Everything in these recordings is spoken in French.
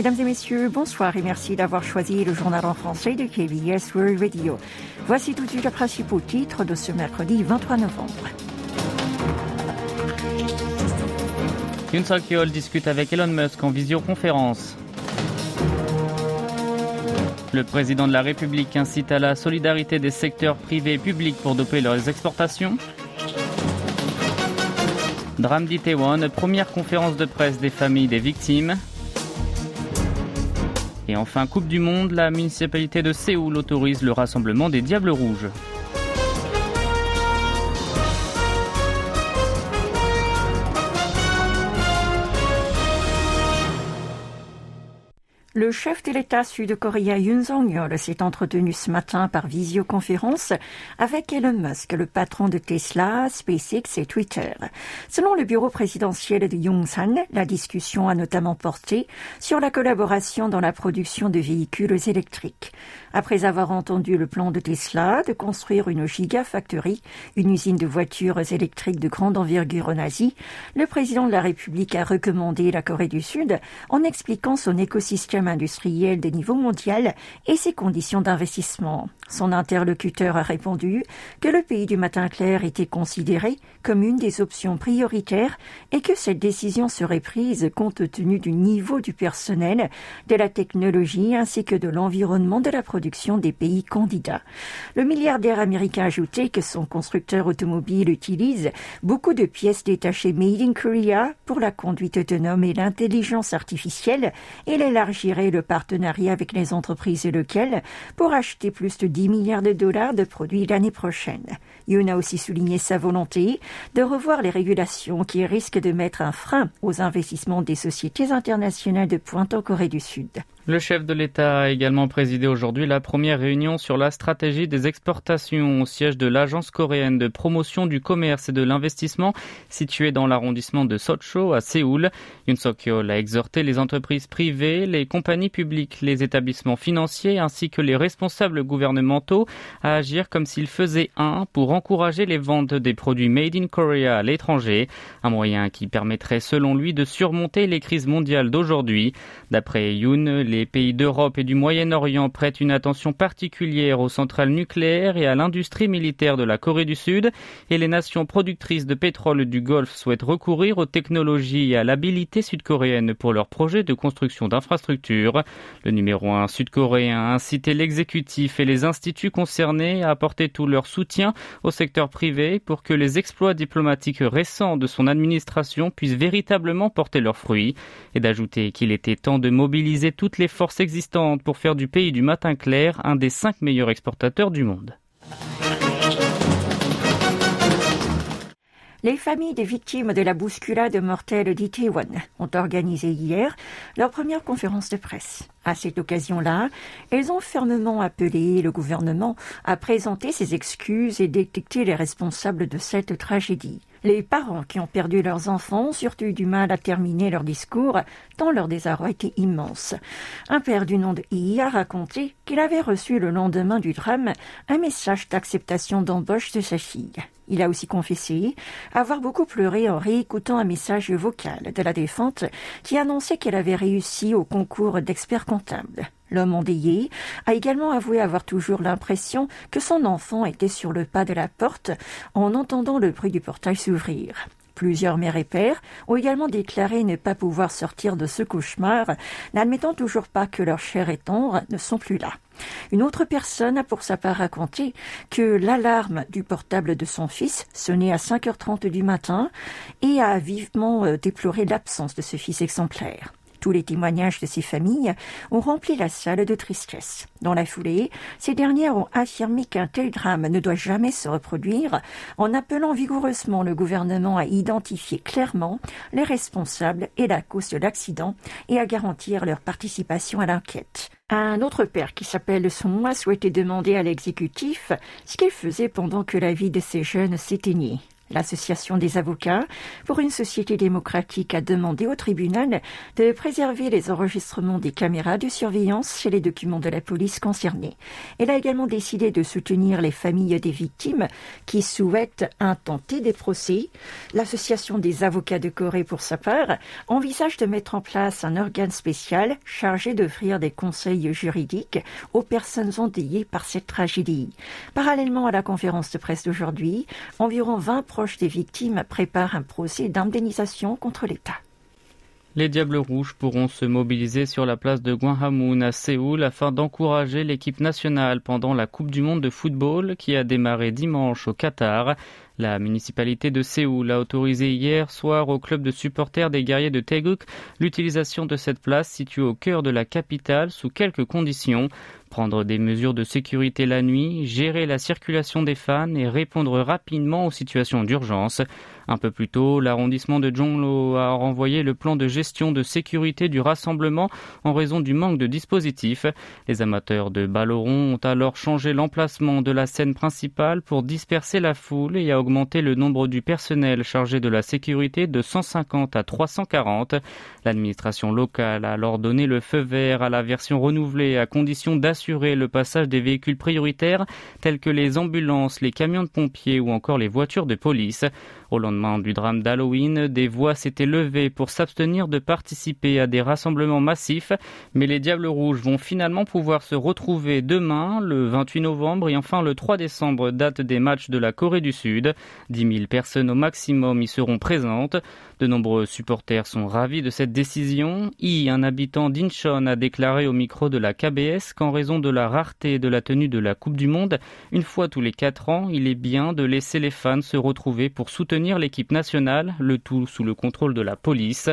Mesdames et messieurs, bonsoir et merci d'avoir choisi le journal en français de KBS World Radio. Voici tout de suite les principaux titres de ce mercredi 23 novembre. Yoon Suk-yeol discute avec Elon Musk en visioconférence. Le président de la République incite à la solidarité des secteurs privés et publics pour doper leurs exportations. Drame d'Itaewon, première conférence de presse des familles des victimes. Et enfin, Coupe du Monde, la municipalité de Séoul autorise le rassemblement des Diables Rouges. Le chef de l'État sud-coréen Yoon Song-yeol s'est entretenu ce matin par visioconférence avec Elon Musk, le patron de Tesla, SpaceX et Twitter. Selon le bureau présidentiel de Yongsan, la discussion a notamment porté sur la collaboration dans la production de véhicules électriques. Après avoir entendu le plan de Tesla de construire une gigafactory, une usine de voitures électriques de grande envergure en Asie, le président de la République a recommandé la Corée du Sud en expliquant son écosystème industriel de niveau mondial et ses conditions d'investissement. Son interlocuteur a répondu que le pays du matin clair était considéré comme une des options prioritaires et que cette décision serait prise compte tenu du niveau du personnel, de la technologie ainsi que de l'environnement de la production des pays candidats. Le milliardaire américain a ajouté que son constructeur automobile utilise beaucoup de pièces détachées made in Korea pour la conduite autonome et l'intelligence artificielle et il le partenariat avec les entreprises locales pour acheter plus de 10 milliards de dollars de produits l'année prochaine. Yoon a aussi souligné sa volonté de revoir les régulations qui risquent de mettre un frein aux investissements des sociétés internationales de pointe en Corée du Sud. Le chef de l'État a également présidé aujourd'hui la première réunion sur la stratégie des exportations au siège de l'Agence coréenne de promotion du commerce et de l'investissement située dans l'arrondissement de Socho à Séoul. Yoon Suk-yeol a exhorté les entreprises privées, les compagnies publiques, les établissements financiers ainsi que les responsables gouvernementaux à agir comme s'ils faisaient un pour encourager les ventes des produits made in Korea à l'étranger, un moyen qui permettrait selon lui de surmonter les crises mondiales d'aujourd'hui. D'après les pays d'Europe et du Moyen-Orient prêtent une attention particulière aux centrales nucléaires et à l'industrie militaire de la Corée du Sud et les nations productrices de pétrole du Golfe souhaitent recourir aux technologies et à l'habilité sud-coréenne pour leurs projets de construction d'infrastructures. Le numéro un sud-coréen a incité l'exécutif et les instituts concernés à apporter tout leur soutien au secteur privé pour que les exploits diplomatiques récents de son administration puissent véritablement porter leurs fruits et d'ajouter qu'il était temps de mobiliser toutes les forces existantes pour faire du pays du matin clair un des cinq meilleurs exportateurs du monde. Les familles des victimes de la bousculade mortelle d'Itaewon ont organisé hier leur première conférence de presse. À cette occasion-là, elles ont fermement appelé le gouvernement à présenter ses excuses et détecter les responsables de cette tragédie. Les parents qui ont perdu leurs enfants ont surtout eu du mal à terminer leur discours, tant leur désarroi était immense. Un père du nom de I a raconté qu'il avait reçu le lendemain du drame un message d'acceptation d'embauche de sa fille. Il a aussi confessé avoir beaucoup pleuré en réécoutant un message vocal de la défunte qui annonçait qu'elle avait réussi au concours d'expert comptable. L'homme endeuillé a également avoué avoir toujours l'impression que son enfant était sur le pas de la porte en entendant le bruit du portail s'ouvrir. Plusieurs mères et pères ont également déclaré ne pas pouvoir sortir de ce cauchemar, n'admettant toujours pas que leurs chers et tendres ne sont plus là. Une autre personne a pour sa part raconté que l'alarme du portable de son fils sonnait à 5h30 du matin et a vivement euh, déploré l'absence de ce fils exemplaire. Tous les témoignages de ces familles ont rempli la salle de tristesse. Dans la foulée, ces dernières ont affirmé qu'un tel drame ne doit jamais se reproduire en appelant vigoureusement le gouvernement à identifier clairement les responsables et la cause de l'accident et à garantir leur participation à l'enquête. Un autre père qui s'appelle Son a souhaité demander à l'exécutif ce qu'il faisait pendant que la vie de ces jeunes s'éteignait. L'Association des avocats pour une société démocratique a demandé au tribunal de préserver les enregistrements des caméras de surveillance chez les documents de la police concernés. Elle a également décidé de soutenir les familles des victimes qui souhaitent intenter des procès. L'Association des avocats de Corée, pour sa part, envisage de mettre en place un organe spécial chargé d'offrir des conseils juridiques aux personnes endeuillées par cette tragédie. Parallèlement à la conférence de presse d'aujourd'hui, environ 20 proches des victimes préparent un procès d'indemnisation contre l'État. Les Diables Rouges pourront se mobiliser sur la place de Gwanghwamun à Séoul afin d'encourager l'équipe nationale pendant la Coupe du monde de football qui a démarré dimanche au Qatar. La municipalité de Séoul a autorisé hier soir au club de supporters des guerriers de Taeguk l'utilisation de cette place située au cœur de la capitale sous quelques conditions. Prendre des mesures de sécurité la nuit, gérer la circulation des fans et répondre rapidement aux situations d'urgence. Un peu plus tôt, l'arrondissement de Jonglo a renvoyé le plan de gestion de sécurité du rassemblement en raison du manque de dispositifs. Les amateurs de ballon ont alors changé l'emplacement de la scène principale pour disperser la foule et a augmenté le nombre du personnel chargé de la sécurité de 150 à 340. L'administration locale a alors donné le feu vert à la version renouvelée à condition d'assurer le passage des véhicules prioritaires tels que les ambulances, les camions de pompiers ou encore les voitures de police. Au lendemain du drame d'Halloween, des voix s'étaient levées pour s'abstenir de participer à des rassemblements massifs, mais les Diables Rouges vont finalement pouvoir se retrouver demain, le 28 novembre et enfin le 3 décembre, date des matchs de la Corée du Sud. 10 000 personnes au maximum y seront présentes. De nombreux supporters sont ravis de cette décision. Y, un habitant d'Incheon, a déclaré au micro de la KBS qu'en raison de la rareté de la tenue de la Coupe du Monde, une fois tous les quatre ans, il est bien de laisser les fans se retrouver pour soutenir l'équipe nationale, le tout sous le contrôle de la police.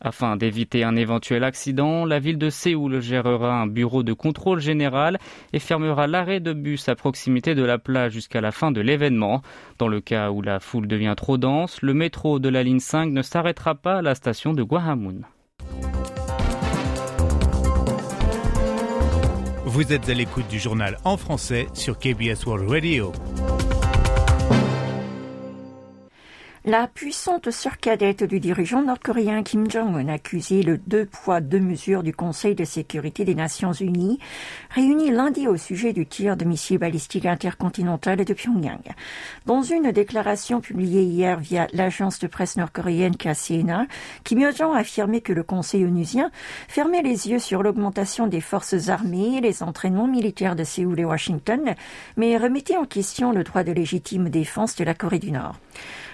Afin d'éviter un éventuel accident, la ville de Séoul gérera un bureau de contrôle général et fermera l'arrêt de bus à proximité de la plage jusqu'à la fin de l'événement. Dans le cas où la foule devient trop dense, le métro de la ligne 5 ne s'arrêtera pas à la station de Gwahamun. Vous êtes à l'écoute du journal en français sur KBS World Radio. La puissante sœur cadette du dirigeant nord-coréen Kim Jong-un, accusé le deux poids deux mesures du Conseil de sécurité des Nations Unies, réuni lundi au sujet du tir de missiles balistiques intercontinental de Pyongyang. Dans une déclaration publiée hier via l'agence de presse nord-coréenne KCNA, Kim Jong a affirmé que le Conseil onusien fermait les yeux sur l'augmentation des forces armées et les entraînements militaires de Séoul et Washington, mais remettait en question le droit de légitime défense de la Corée du Nord.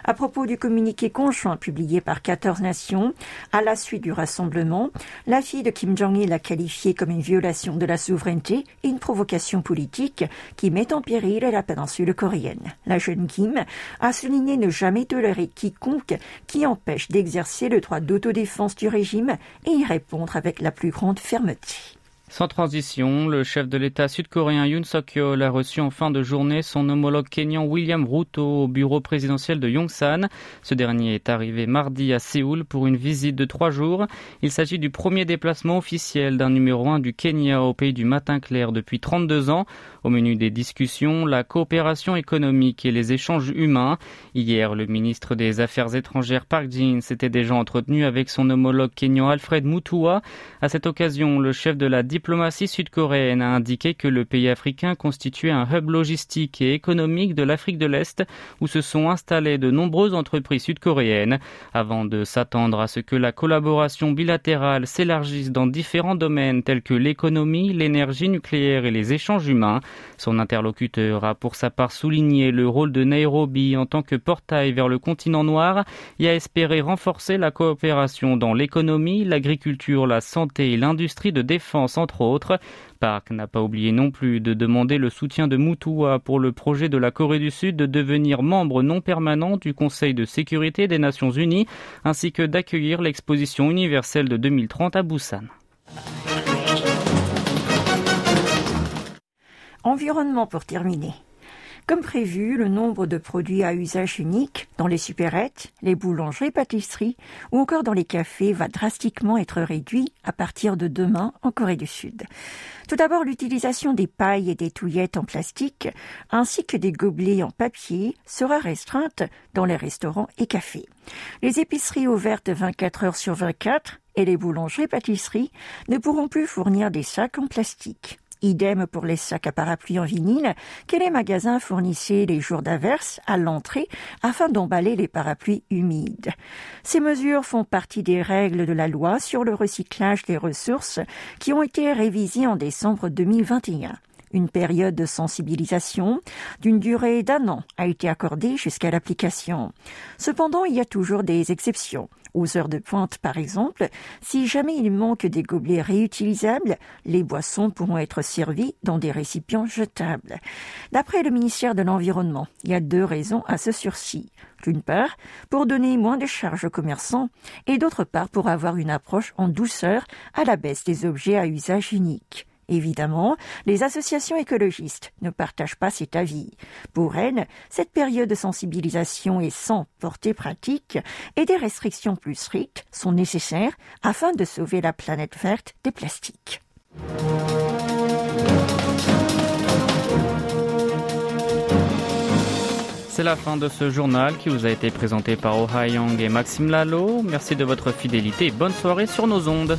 À propos du communiqué conjoint publié par 14 nations à la suite du rassemblement, la fille de Kim Jong-il l'a qualifié comme une violation de la souveraineté et une provocation politique qui met en péril la péninsule coréenne. La jeune Kim a souligné ne jamais tolérer quiconque qui empêche d'exercer le droit d'autodéfense du régime et y répondre avec la plus grande fermeté. Sans transition, le chef de l'État sud-coréen Yoon Suk-yeol a reçu en fin de journée son homologue kényan William Ruto au bureau présidentiel de Yongsan. Ce dernier est arrivé mardi à Séoul pour une visite de trois jours. Il s'agit du premier déplacement officiel d'un numéro un du Kenya au pays du matin clair depuis 32 ans. Au menu des discussions, la coopération économique et les échanges humains. Hier, le ministre des Affaires étrangères Park Jin s'était déjà entretenu avec son homologue kényan Alfred Mutua. À cette occasion, le chef de la diplomatie sud-coréenne a indiqué que le pays africain constituait un hub logistique et économique de l'Afrique de l'Est où se sont installées de nombreuses entreprises sud-coréennes. Avant de s'attendre à ce que la collaboration bilatérale s'élargisse dans différents domaines tels que l'économie, l'énergie nucléaire et les échanges humains, son interlocuteur a pour sa part souligné le rôle de Nairobi en tant que portail vers le continent noir et a espéré renforcer la coopération dans l'économie, l'agriculture, la santé et l'industrie de défense entre Park n'a pas oublié non plus de demander le soutien de Mutua pour le projet de la Corée du Sud de devenir membre non permanent du Conseil de sécurité des Nations Unies ainsi que d'accueillir l'exposition universelle de 2030 à Busan. Environnement pour terminer. Comme prévu, le nombre de produits à usage unique dans les supérettes, les boulangeries, pâtisseries ou encore dans les cafés va drastiquement être réduit à partir de demain en Corée du Sud. Tout d'abord, l'utilisation des pailles et des touillettes en plastique ainsi que des gobelets en papier sera restreinte dans les restaurants et cafés. Les épiceries ouvertes 24 heures sur 24 et les boulangeries-pâtisseries ne pourront plus fournir des sacs en plastique. Idem pour les sacs à parapluie en vinyle que les magasins fournissaient les jours d'averse à l'entrée afin d'emballer les parapluies humides? Ces mesures font partie des règles de la loi sur le recyclage des ressources qui ont été révisées en décembre 2021. Une période de sensibilisation d'une durée d'un an a été accordée jusqu'à l'application. Cependant, il y a toujours des exceptions. Aux heures de pointe, par exemple, si jamais il manque des gobelets réutilisables, les boissons pourront être servies dans des récipients jetables. D'après le ministère de l'Environnement, il y a deux raisons à ce sursis. D'une part, pour donner moins de charges aux commerçants, et d'autre part, pour avoir une approche en douceur à la baisse des objets à usage unique. Évidemment, les associations écologistes ne partagent pas cet avis. Pour elles, cette période de sensibilisation est sans portée pratique et des restrictions plus strictes sont nécessaires afin de sauver la planète verte des plastiques. C'est la fin de ce journal qui vous a été présenté par Oh Young et Maxime Lalo. Merci de votre fidélité et bonne soirée sur nos ondes.